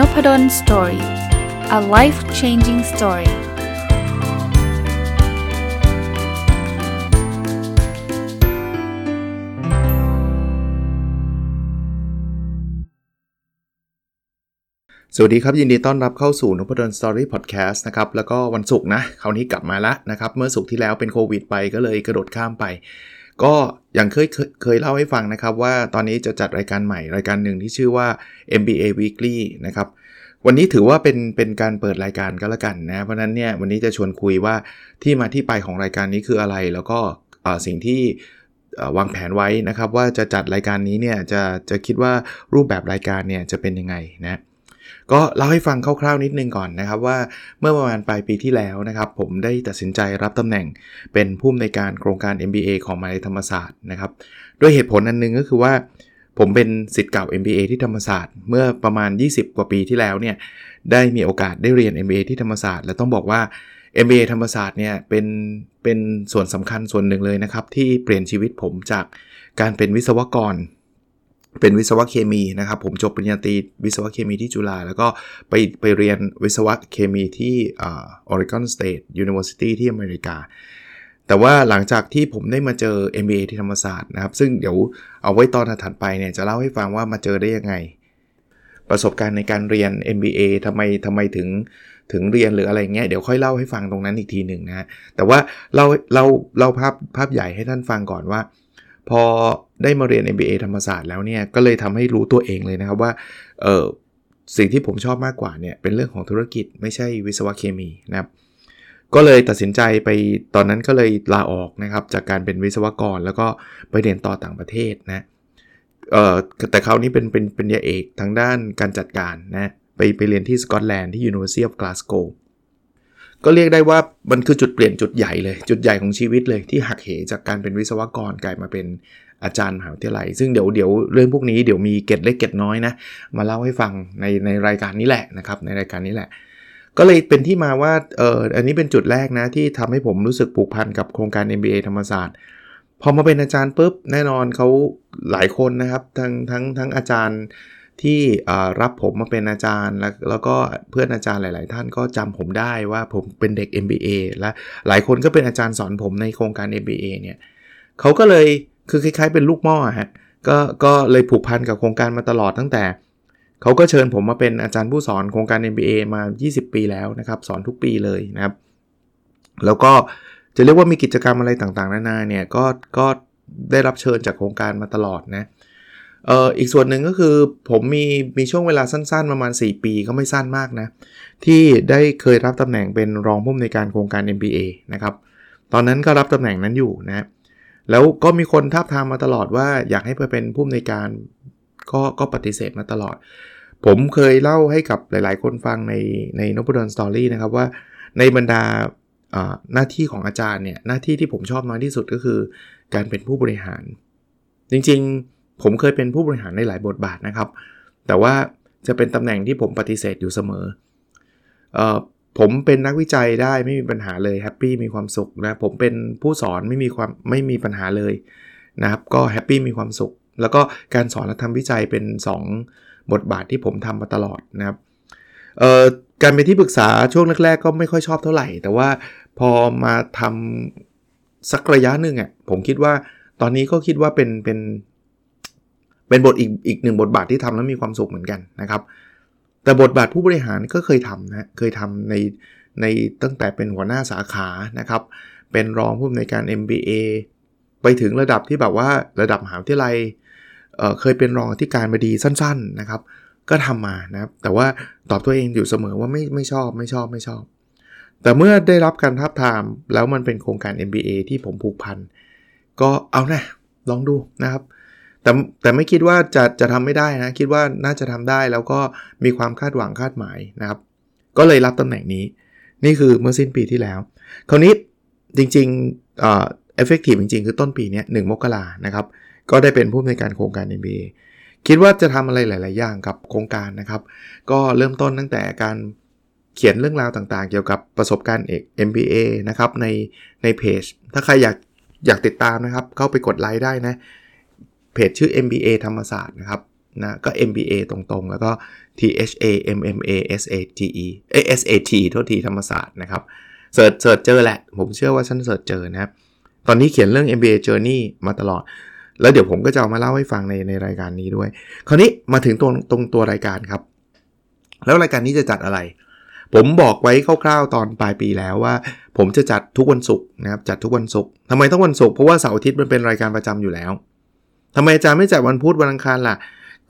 นพด ล Story a life changing story สวัสดีครับ ยินดีต้อนรับเข้าสู่นพดล Story Podcast นะครับ แล้วก็วันศุกร์นะคราวนี้กลับมาแล้วนะครับ เมื่อศุกร์ที่แล้วเป็นโควิดไปก็เลยกระโดดข้ามไป ก็อย่างเคยเคยเล่าให้ฟังนะครับว่าตอนนี้จะจัดรายการใหม่รายการหนึ่งที่ชื่อว่า MBA Weekly นะครับวันนี้ถือว่าเป็นเป็นการเปิดรายการก็แล้วกันนะเพราะนั้นเนี่ยวันนี้จะชวนคุยว่าที่มาที่ไปของรายการนี้คืออะไร แล้วก็สิ่งที่วางแผนไว้นะครับ ว่าจะจัดรายการนี้เนี่ยจะจะคิดว่ารูปแบบรายการเนี่ยจะเป็นยังไงนะ ก็เล่าให้ฟังคร่าวๆนิดนึงก่อนนะครับว่าเมื่อประมาณปลายปีที่แล้วนะครับ ผมได้ตัดสินใจรับตำแหน่งเป็นผู้อำนวยการโครงการ MBA ของมหาวิทยาลัยธรรมศาสตร์นะครับด้วยเหตุผลอันนึงก็คือว่า ผมเป็นศิษย์เก่า MBA ที่ธรรมศาสตร์ เมื่อประมาณ 20 กว่าปีที่แล้วเนี่ยได้มีโอกาสได้เรียน MBA ที่ธรรมศาสตร์ และต้องบอกว่า MBA ธรรมศาสตร์เนี่ยเป็นเป็นส่วนสำคัญส่วนหนึ่งเลยนะครับที่เปลี่ยนชีวิตผมจากการเป็นวิศวกร เป็นวิศวะเคมีนะครับ ผมจบปริญญาตรีวิศวะเคมีที่จุฬาแล้วก็ไปไปเรียนวิศวะเคมีที่ Oregon State University ที่อเมริกา แต่ว่าหลังจากที่ผมได้มาเจอ MBA ที่ธรรมศาสตร์นะครับ ซึ่งเดี๋ยวเอาไว้ตอนถัดไปเนี่ยจะเล่าให้ฟังว่ามาเจอได้ยังไง ประสบการณ์ในการเรียน MBA ทำไมทำไมถึงถึงเรียนหรืออะไรเงี้ยเดี๋ยวค่อยเล่าให้ฟังตรงนั้นอีกทีหนึ่งนะแต่ว่าเราเราเราภาพภาพใหญ่ให้ท่านฟังก่อนว่า พอได้มาเรียน MBA ธรรมศาสตร์แล้วเนี่ยก็เลยทำให้รู้ตัวเองเลยนะครับว่าเออสิ่งที่ผมชอบมากกว่าเนี่ยเป็นเรื่องของธุรกิจไม่ใช่วิศวะเคมีนะครับก็เลยตัดสินใจไปตอนนั้นก็เลยลาออกนะครับจากการเป็นวิศวกรแล้วก็ไปเรียนต่อต่างประเทศนะเอ่อแต่คราวนี้เป็นเป็นเป็นยาเอกทางด้านการจัดการนะไปไปเรียนที่สกอตแลนด์ที่ University of Glasgow ก็เรียกได้ว่ามันคือจุดเปลี่ยนจุดใหญ่เลย จุดใหญ่ของชีวิตเลยที่หักเหจากการเป็นวิศวกรกลายมาเป็นอาจารย์มหาวิทยาลัย ซึ่งเดี๋ยวเดี๋ยวเรื่องพวกนี้เดี๋ยวมีเก็ดเล็กเก็ดน้อยนะ มาเล่าให้ฟังในในรายการนี้แหละนะครับ ในรายการนี้แหละ ก็เลยเป็นที่มาว่าเอออันนี้เป็นจุดแรกนะ ที่ทำให้ผมรู้สึกผูกพันกับโครงการ MBA ธรรมศาสตร์พอมาเป็นอาจารย์ปุ๊บแน่นอนเขาหลายคนนะครับ ทั้งทั้งทั้งอาจารย์ ที่รับผมมาเป็นอาจารย์แล้วแล้วก็เพื่อนอาจารย์หลาย ๆ ท่านก็จำผมได้ว่าผมเป็นเด็ก MBA และหลายคนก็เป็นอาจารย์สอนผมในโครงการ MBA เนี่ยเขาก็เลยคือคล้ายๆเป็นลูกหม้อฮะก็ก็เลยผูกพันกับโครงการมาตลอดตั้งแต่เขาก็เชิญผมมาเป็นอาจารย์ผู้สอนโครงการ MBA มา 20 ปีแล้วนะครับ สอนทุกปีเลยนะครับ แล้วก็จะเรียกว่ามีกิจกรรมอะไรต่างๆ นานาเนี่ยก็ก็ได้รับเชิญจากโครงการมาตลอดนะเอ่ออีกส่วนหนึ่งก็คือผมมีมีช่วงเวลาสั้นๆ ประมาณ 4 ปีก็ไม่สั้นมากนะ ที่ได้เคยรับตำแหน่งเป็นรองผู้อำนวยการโครงการ MBA นะครับ ตอนนั้นก็รับตำแหน่งนั้นอยู่นะแล้วก็มีคนท้าทามมาตลอดว่าอยากให้ไปเป็นผู้อำนวยการก็ก็ปฏิเสธมาตลอด ผมเคยเล่าให้กับหลายๆ คนฟังในในนบุดอนสตอรี่นะครับว่าในบรรดาหน้าที่ของอาจารย์เนี่ยหน้าที่ที่ผมชอบน้อยที่สุดก็คือ การเป็นผู้บริหาร จริงๆ ผมเคยเป็นผู้บริหารในหลายบทบาทนะครับ แต่ว่าจะเป็นตำแหน่งที่ผมปฏิเสธอยู่เสมอเออผมเป็นนักวิจัยได้ไม่มีปัญหาเลย happy มีความสุขนะผมเป็นผู้สอนไม่มีความไม่มีปัญหาเลยนะครับก็ happy มีความสุข แล้วก็การสอนและทำวิจัยเป็น 2 บทบาทที่ผมทำมาตลอดนะครับเออการเป็นที่ปรึกษาช่วงแรกๆ ก็ไม่ค่อยชอบเท่าไหร่ แต่ว่าพอมาทำสักระยะหนึ่งอะผมคิดว่าตอนนี้ก็คิดว่าเป็นเป็น เป็นบทอีกอีกหนึ่งบทบาทที่ทำแล้วมีความสุขเหมือนกันนะครับ แต่บทบาทผู้บริหารก็เคยทำนะเคยทำในในตั้งแต่เป็นหัวหน้าสาขานะครับ เป็นรองผู้อำนวยการ MBA ไปถึงระดับที่แบบว่าระดับมหาวิทยาลัยเเคยเป็นรองที่การบดีสั้น ๆนะครับ ก็ทำมานะครับแต่ว่าตอบตัวเองอยู่เสมอว่าไม่ไม่ชอบไม่ชอบไม่ชอบ แต่เมื่อได้รับการทับทามแล้วมันเป็นโครงการ MBA ที่ผมผูกพันก็เอานะลองดูนะครับ แต่แต่ไม่คิดว่าจะจะทำไม่ได้นะ คิดว่าน่าจะทำได้แล้วก็มีความคาดหวังคาดหมายนะครับ ก็เลยรับตำแหน่งนี้ นี่คือเมื่อสิ้นปีที่แล้ว คราวนี้จริงๆเอ่อเอฟเฟกตีฟจริงๆ คือต้นปีนี้หนึ่งมกรานะครับ ก็ได้เป็นผู้ในการโครงการ MBA คิดว่าจะทำอะไรหลาย ๆ อย่างกับโครงการนะครับ ก็เริ่มต้นตั้งแต่การเขียนเรื่องราวต่างๆ เกี่ยวกับประสบการณ์เอก MBA นะครับในในเพจ ถ้าใครอยากอยากติดตามนะครับ เข้าไปกดไลค์ได้นะ เพจชื่อ MBA ธรรมศาสตร์นะครับนะก็ MBA ตรงๆ แล้วก็ THA MMA SAT E เอ SAT โทษทีธรรมศาสตร์นะครับ search search เจอแหละ ผมเชื่อว่าฉัน search เจอนะครับตอนนี้เขียนเรื่อง MBA Journey มาตลอด แล้วเดี๋ยวผมก็จะเอามาเล่าให้ฟังในในรายการนี้ด้วย คราวนี้มาถึงตรงตรงตัวรายการครับ แล้วรายการนี้จะจัดอะไร ผมบอกไว้คร่าวๆตอนปลายปีแล้วว่า ผมจะจัดทุกวันศุกร์นะครับจัดทุกวันศุกร์ทำไมต้องวันศุกร์เพราะว่าเสาร์อาทิตย์มันเป็นรายการประจำอยู่แล้ว ทำไมอาจารย์ไม่จัดวันพุธวันอังคารล่ะ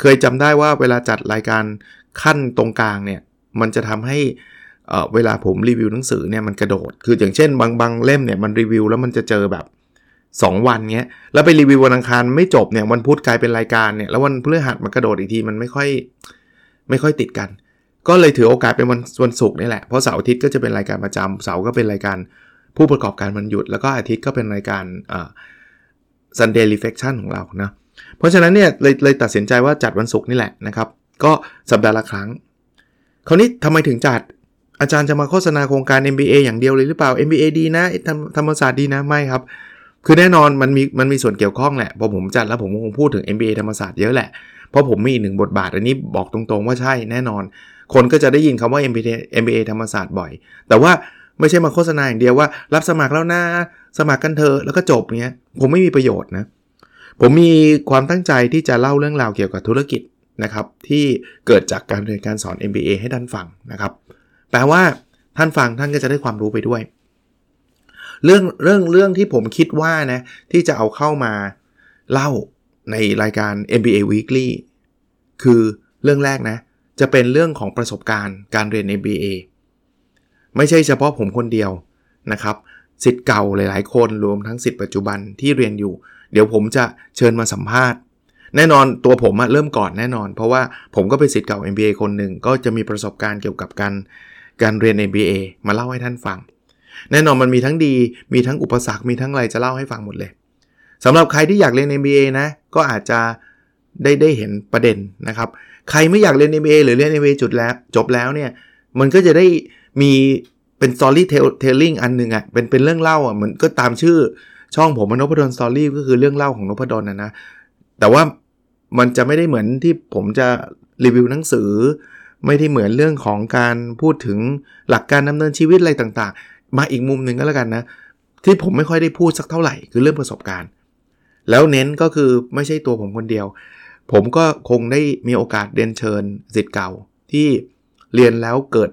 เคยจำได้ว่าเวลาจัดรายการขั้นตรงกลางเนี่ย มันจะทำให้เวลาผมรีวิวหนังสือเนี่ยมันกระโดด คืออย่างเช่น บางบางเล่มเนี่ยมันรีวิวแล้วมันจะเจอแบบ 2 วันเงี้ย แล้วไปรีวิววันอังคารไม่จบเนี่ยวันพุธกลายเป็นรายการเนี่ย แล้ววันพฤหัสมันกระโดดอีกทีมันไม่ค่อยไม่ค่อยติดกัน ก็เลยถือโอกาสเป็นวันวันศุกร์นี่แหละ เพราะเสาร์อาทิตย์ก็จะเป็นรายการประจำเสาร์ก็เป็นรายการผู้ประกอบการวันหยุด แล้วก็อาทิตย์ก็เป็นรายการอ Sunday Reflection ของเรานะเพราะฉะนั้นเนี่ยเลยเลยตัดสินใจว่าจัดวันศุกร์นี่แหละนะครับ ก็สัปดาห์ละครั้ง คราวนี้ทำไมถึงจัดอาจารย์จะมาโฆษณาโครงการ MBA อย่างเดียวเลยหรือเปล่า MBA ดีนะธรรมศาสตร์ดีนะไม่ครับคือแน่นอนมันมีมันมีส่วนเกี่ยวข้องแหละพอผมจัดแล้วผมคงพูดถึง MBA ธรรมศาสตร์เยอะแหละ เพราะผมมีอีกหนึ่งบทบาท อันนี้บอกตรงๆว่าใช่แน่นอน คนก็จะได้ยินคำว่า MBA MBA ธรรมศาสตร์บ่อย แต่ว่า ไม่ใช่มาโฆษณาอย่างเดียวว่า รับสมัครแล้วนะสมัครกันเถอะแล้วก็จบเงี้ยผมไม่มีประโยชน์นะผมมีความตั้งใจที่จะเล่าเรื่องราวเกี่ยวกับธุรกิจนะครับที่เกิดจากการเรียนการสอน MBA ให้ท่านฟังนะครับแปลว่าท่านฟังท่านก็จะได้ความรู้ไปด้วย เรื่องเรื่องเรื่องที่ผมคิดว่านะที่จะเอาเข้ามาเล่าในรายการ MBA Weekly คือเรื่องแรกนะ จะเป็นเรื่องของประสบการณ์การเรียน MBA ไม่ใช่เฉพาะผมคนเดียวนะครับสิทธิ์เก่าหลาย ๆ คนรวมทั้งสิทธิ์ปัจจุบันที่เรียนอยู่ เดี๋ยวผมจะเชิญมาสัมภาษณ์ แน่นอนตัวผมเริ่มก่อนแน่นอน เพราะว่าผมก็เป็นสิทธิ์เก่า MBA คนหนึ่งก็จะมีประสบการณ์เกี่ยวกับการการเรียน MBA มาเล่าให้ท่านฟัง แน่นอนมันมีทั้งดี มีทั้งอุปสรรคมีทั้งอะไรจะเล่าให้ฟังหมดเลยสำหรับใครที่อยากเรียน MBA นะก็อาจจะได้ได้เห็นประเด็นนะครับ ใครไม่อยากเรียน MBA หรือเรียน MBA จุดแล้วจบแล้วเนี่ยมันก็จะได้ มีเป็น storytelling อันหนึ่งอะ่ะเป็นเป็นเรื่องเล่าอะเหมือนก็ตามชื่อช่องผมนพดลสตอรี่ก็คือเรื่องเล่าของนพดลนะนะ แต่ว่ามันจะไม่ได้เหมือนที่ผมจะรีวิวหนังสือ ไม่ได้เหมือนเรื่องของการพูดถึงหลักการดำเนินชีวิตอะไรต่างๆ มาอีกมุมหนึ่งก็แล้วกันนะ ที่ผมไม่ค่อยได้พูดสักเท่าไหร่คือเรื่องประสบการณ์ แล้วเน้นก็คือไม่ใช่ตัวผมคนเดียว ผมก็คงได้มีโอกาสเรียนเชิญสิทธิ์เก่าที่เรียนแล้วเกิด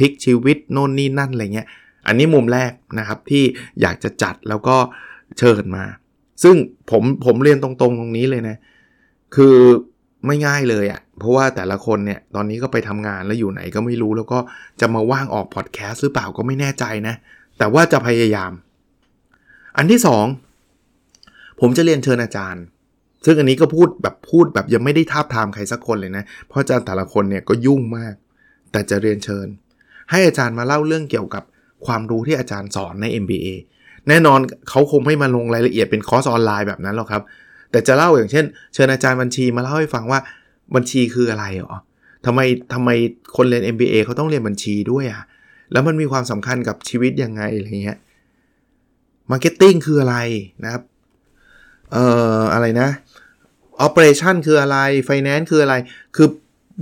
พลิกชีวิตโน่นนี่นั่นอะไรเงี้ย อันนี้มุมแรกนะครับที่อยากจะจัดแล้วก็เชิญมา ซึ่งผมผมเรียนตรงๆตรงนี้เลยนะ คือไม่ง่ายเลยอะ่ะ เพราะว่าแต่ละคนเนี่ยตอนนี้ก็ไปทำงานแล้วอยู่ไหนก็ไม่รู้แล้วก็จะมาว่างออกพอดแคสต์หรือเปล่าก็ไม่แน่ใจนะ แต่ว่าจะพยายาม อันที่ 2 ผมจะเรียนเชิญอาจารย์ซึ่งอันนี้ก็พูดแบบพูดแบบยังไม่ได้ทาบทามใครสักคนเลยนะ เพราะอาจารย์แต่ละคนเนี่ยก็ยุ่งมาก แต่จะเรียนเชิญ ให้อาจารย์มาเล่าเรื่องเกี่ยวกับความรู้ที่อาจารย์สอนใน MBA แน่นอนเขาคงไม่มาลงรายละเอียดเป็นคอร์สออนไลน์แบบนั้นหรอกครับ แต่จะเล่าอย่างเช่น เชิญอาจารย์บัญชีมาเล่าให้ฟังว่าบัญชีคืออะไรหรอทำไมทำไมคนเรียน MBA เขาต้องเรียนบัญชีด้วยอะ่ะแล้วมันมีความสำคัญกับชีวิตยังไงอะไรเงี้ย marketing คืออะไรนะครับ เอ่ออะไรนะ operation คืออะไรไฟแนนซ์คืออะไร คือ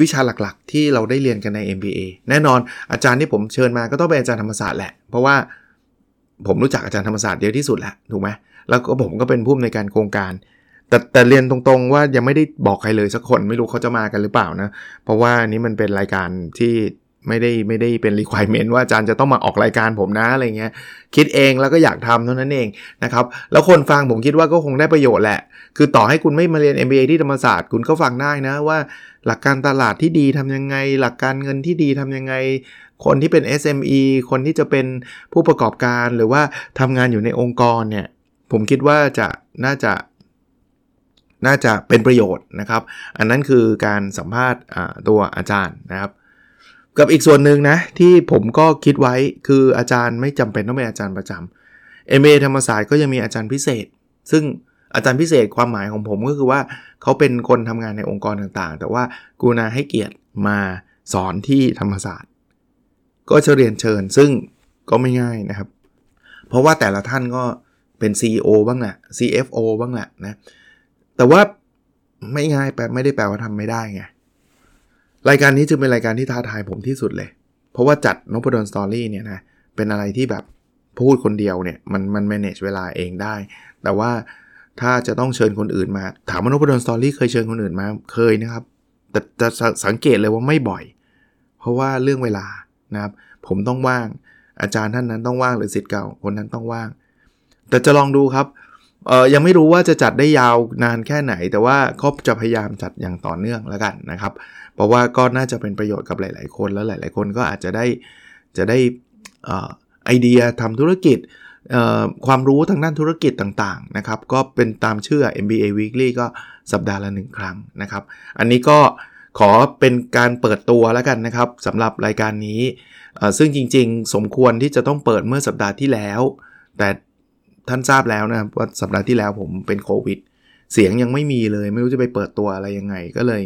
วิชาหลักๆ ที่เราได้เรียนกันใน MBA แน่นอนอาจารย์ที่ผมเชิญมาก็ต้องเป็นอาจารย์ธรรมศาสตร์แหละ เพราะว่าผมรู้จักอาจารย์ธรรมศาสตร์เยอะที่สุดแหละถูกไหมแล้วก็ผมก็เป็นผู้ในการโครงการ แต่แต่เรียนตรงๆว่ายังไม่ได้บอกใครเลยสักคนไม่รู้เขาจะมากันหรือเปล่านะ เพราะว่านี้มันเป็นรายการที่ ไม่ได้ไม่ได้เป็น requirement ว่าอาจารย์จะต้องมาออกรายการผมนะอะไรเงี้ยคิดเองแล้วก็อยากทำเท่านั้นเองนะครับแล้วคนฟังผมคิดว่าก็คงได้ประโยชน์แหละ คือต่อให้คุณไม่มาเรียน MBA ที่ธรรมศาสตร์คุณก็ฟังได้นะว่า หลักการตลาดที่ดีทำยังไง หลักการเงินที่ดีทำยังไง คนที่เป็น SME คนที่จะเป็นผู้ประกอบการหรือว่าทำงานอยู่ในองค์กรเนี่ยผมคิดว่าจะน่าจะน่าจะเป็นประโยชน์นะครับ อันนั้นคือการสัมภาษณ์ตัวอาจารย์นะครับ กับอีกส่วนหนึ่งนะ ที่ผมก็คิดไว้คืออาจารย์ไม่จำเป็นต้องเป็นอาจารย์ประจำเอเมธรรมศาสตร์ก็ยังมีอาจารย์พิเศษ ซึ่งอาจารย์พิเศษความหมายของผมก็คือว่าเขาเป็นคนทำงานในองค์กรต่างๆ แต่ว่ากูนาให้เกียรติมาสอนที่ธรรมศาสตร์ ก็จะเรียนเชิญซึ่งก็ไม่ง่ายนะครับ เพราะว่าแต่ละท่านก็เป็น CEO บ้างแหละ CFO บ้างแหละนะแต่ว่าไม่ง่ายแปลไม่ได้แปลว่าทำไม่ได้ไง รายการนี้จึงเป็นรายการที่ท้าทายผมที่สุดเลย เพราะว่าจัดนพดลสตอรี่เนี่ยนะเป็นอะไรที่แบบพูดคนเดียวเนี่ยมันมัน manage เวลาเองได้ แต่ว่าถ้าจะต้องเชิญคนอื่นมา ถามว่านพดลสตอรี่เคยเชิญคนอื่นมาเคยนะครับ แต่จะสังเกตเลยว่าไม่บ่อย เพราะว่าเรื่องเวลานะครับ ผมต้องว่างอาจารย์ท่านนั้นต้องว่างหรือสิทธิ์เก่าคนนั้นต้องว่าง แต่จะลองดูครับ เออยังไม่รู้ว่าจะจัดได้ยาวนานแค่ไหน แต่ว่าก็จะพยายามจัดอย่างต่อเนื่องแล้วกันนะครับ เพราะว่าก็น่าจะเป็นประโยชน์กับหลาย ๆ คนแล้วหลาย ๆ คนก็อาจจะได้จะได้ไอเดียทำธุรกิจความรู้ทางด้านธุรกิจต่าง ๆ นะครับ ก็เป็นตามชื่อ MBA Weekly ก็สัปดาห์ละหนึ่งครั้งนะครับ อันนี้ก็ขอเป็นการเปิดตัวแล้วกันนะครับสำหรับรายการนี้ ซึ่งจริง ๆ สมควรที่จะต้องเปิดเมื่อสัปดาห์ที่แล้ว แต่ ท่านทราบแล้วนะครับว่าสัปดาห์ที่แล้วผมเป็นโควิด เสียงยังไม่มีเลย ไม่รู้จะไปเปิดตัวอะไรยังไงก็เลย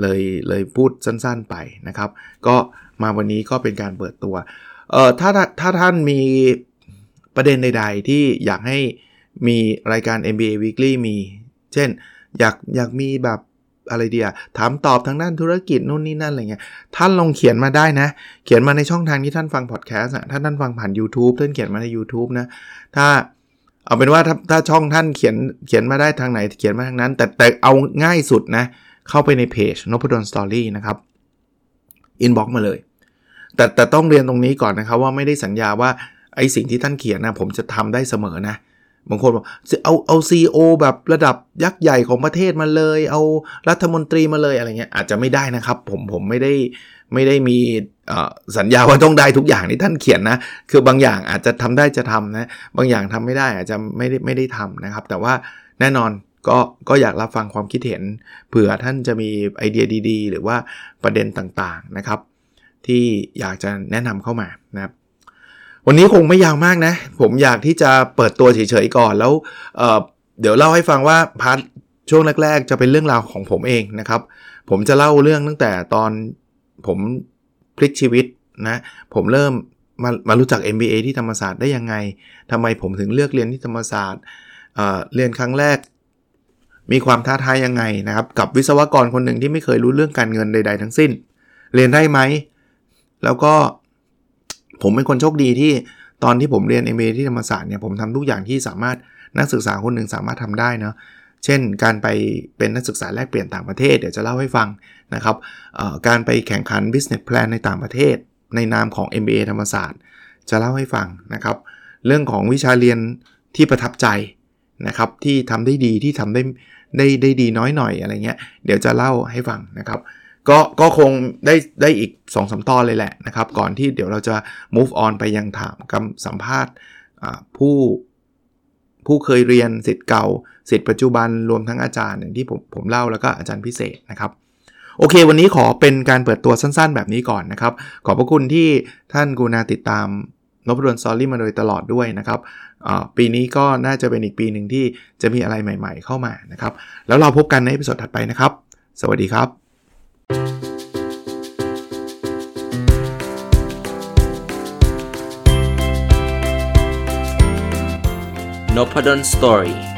เลยเลยพูดสั้นๆไปนะครับ ก็มาวันนี้ก็เป็นการเปิดตัวเอ่อถ้าถ้าท่านมีประเด็นใด ๆ ที่อยากให้มีรายการ MBA Weekly มี เช่น อยากอยากมีแบบอะไรเดียถามตอบทางด้านธุรกิจนู่นนี่นั่นอะไรเงี้ย ท่านลองเขียนมาได้นะ เขียนมาในช่องทางที่ท่านฟังพอดแคสต์ถ้าท่านฟังผ่าน YouTube ท่านเขียนมาใน YouTube นะ ถ้า เอาเป็นว่าถ้าถ้าช่องท่านเขียนเขียนมาได้ทางไหนเขียนมาทางนั้น แต่แต่เอาง่ายสุดนะ เข้าไปในเพจนพดล Story นะครับ inbox มาเลย แต่แต่ต้องเรียนตรงนี้ก่อนนะครับว่าไม่ได้สัญญาว่าไอสิ่งที่ท่านเขียนนะผมจะทำได้เสมอนะบางคนบอกเอาเอา CEO แบบระดับยักษ์ใหญ่ของประเทศมาเลย เอารัฐมนตรีมาเลยอะไรเงี้ยอาจจะไม่ได้นะครับ ผมผมไม่ได้ไม่ได้มี สัญญาว่าต้องได้ทุกอย่างที่ท่านเขียนนะ คือบางอย่างอาจจะทำได้จะทำนะ บางอย่างทำไม่ได้อาจจะไม่ได้ไม่ได้ทำนะครับ แต่ว่าแน่นอนก็ก็อยากรับฟังความคิดเห็น เผื่อท่านจะมีไอเดียดีๆ หรือว่าประเด็นต่างๆนะครับ ที่อยากจะแนะนำเข้ามานะครับ วันนี้คงไม่ยาวมากนะ ผมอยากที่จะเปิดตัวเฉยๆก่อนแล้วเเดี๋ยวเล่าให้ฟังว่าพาร์ทช่วงแรก ๆ จะเป็นเรื่องราวของผมเองนะครับ ผมจะเล่าเรื่องตั้งแต่ตอนผม พลิกชีวิตนะผมเริ่มมามารู้จัก MBA ที่ธรรมศาสตร์ได้ยังไงทำไมผมถึงเลือกเรียนที่ธรรมศาสตร์เเรียนครั้งแรก มีความท้าทายยังไงนะครับ กับวิศวกรคนหนึ่งที่ไม่เคยรู้เรื่องการเงินใด ๆ ทั้งสิ้น เรียนได้ไหม แล้วก็ผมเป็นคนโชคดีที่ตอนที่ผมเรียน MBA ที่ธรรมศาสตร์เนี่ยผมทำทุกอย่างที่สามารถนักศึกษาคนหนึ่งสามารถทำได้เนาะ เช่น การไปเป็นนักศึกษาแลกเปลี่ยนต่างประเทศเดี๋ยวจะเล่าให้ฟังนะครับการไปแข่งขัน business plan ในต่างประเทศ ในนามของ MBA ธรรมศาสตร์ จะเล่าให้ฟังนะครับ เรื่องของวิชาเรียนที่ประทับใจนะครับที่ทำได้ดีที่ทำได้ได้ได้ดีน้อยหน่อยอะไรเงี้ยเดี๋ยวจะเล่าให้ฟังนะครับก็ก็คงได้ได้อีก2อสตอนเลยแหละนะครับ ก่อนที่เดี๋ยวเราจะ move on ไปยังถามคำสัมภาษณ์ผู้ผู้เคยเรียนสิทธิ์เก่า สิทธิ์ปัจจุบันรวมทั้งอาจารย์อย่างที่ผมผมเล่าแล้วก็อาจารย์พิเศษนะครับโอเค วันนี้ขอเป็นการเปิดตัวสั้นๆ แบบนี้ก่อนนะครับ ขอบพระคุณที่ท่านกูนาติดตามนบดลซอรี่มาโดยตลอดด้วยนะครับปีนี้ก็น่าจะเป็นอีกปีหนึ่งที่จะมีอะไรใหม่ๆเข้ามานะครับ แล้วเราพบกันในพิโซดถัดไปนะครับ สวัสดีครับ n o p a d o n Story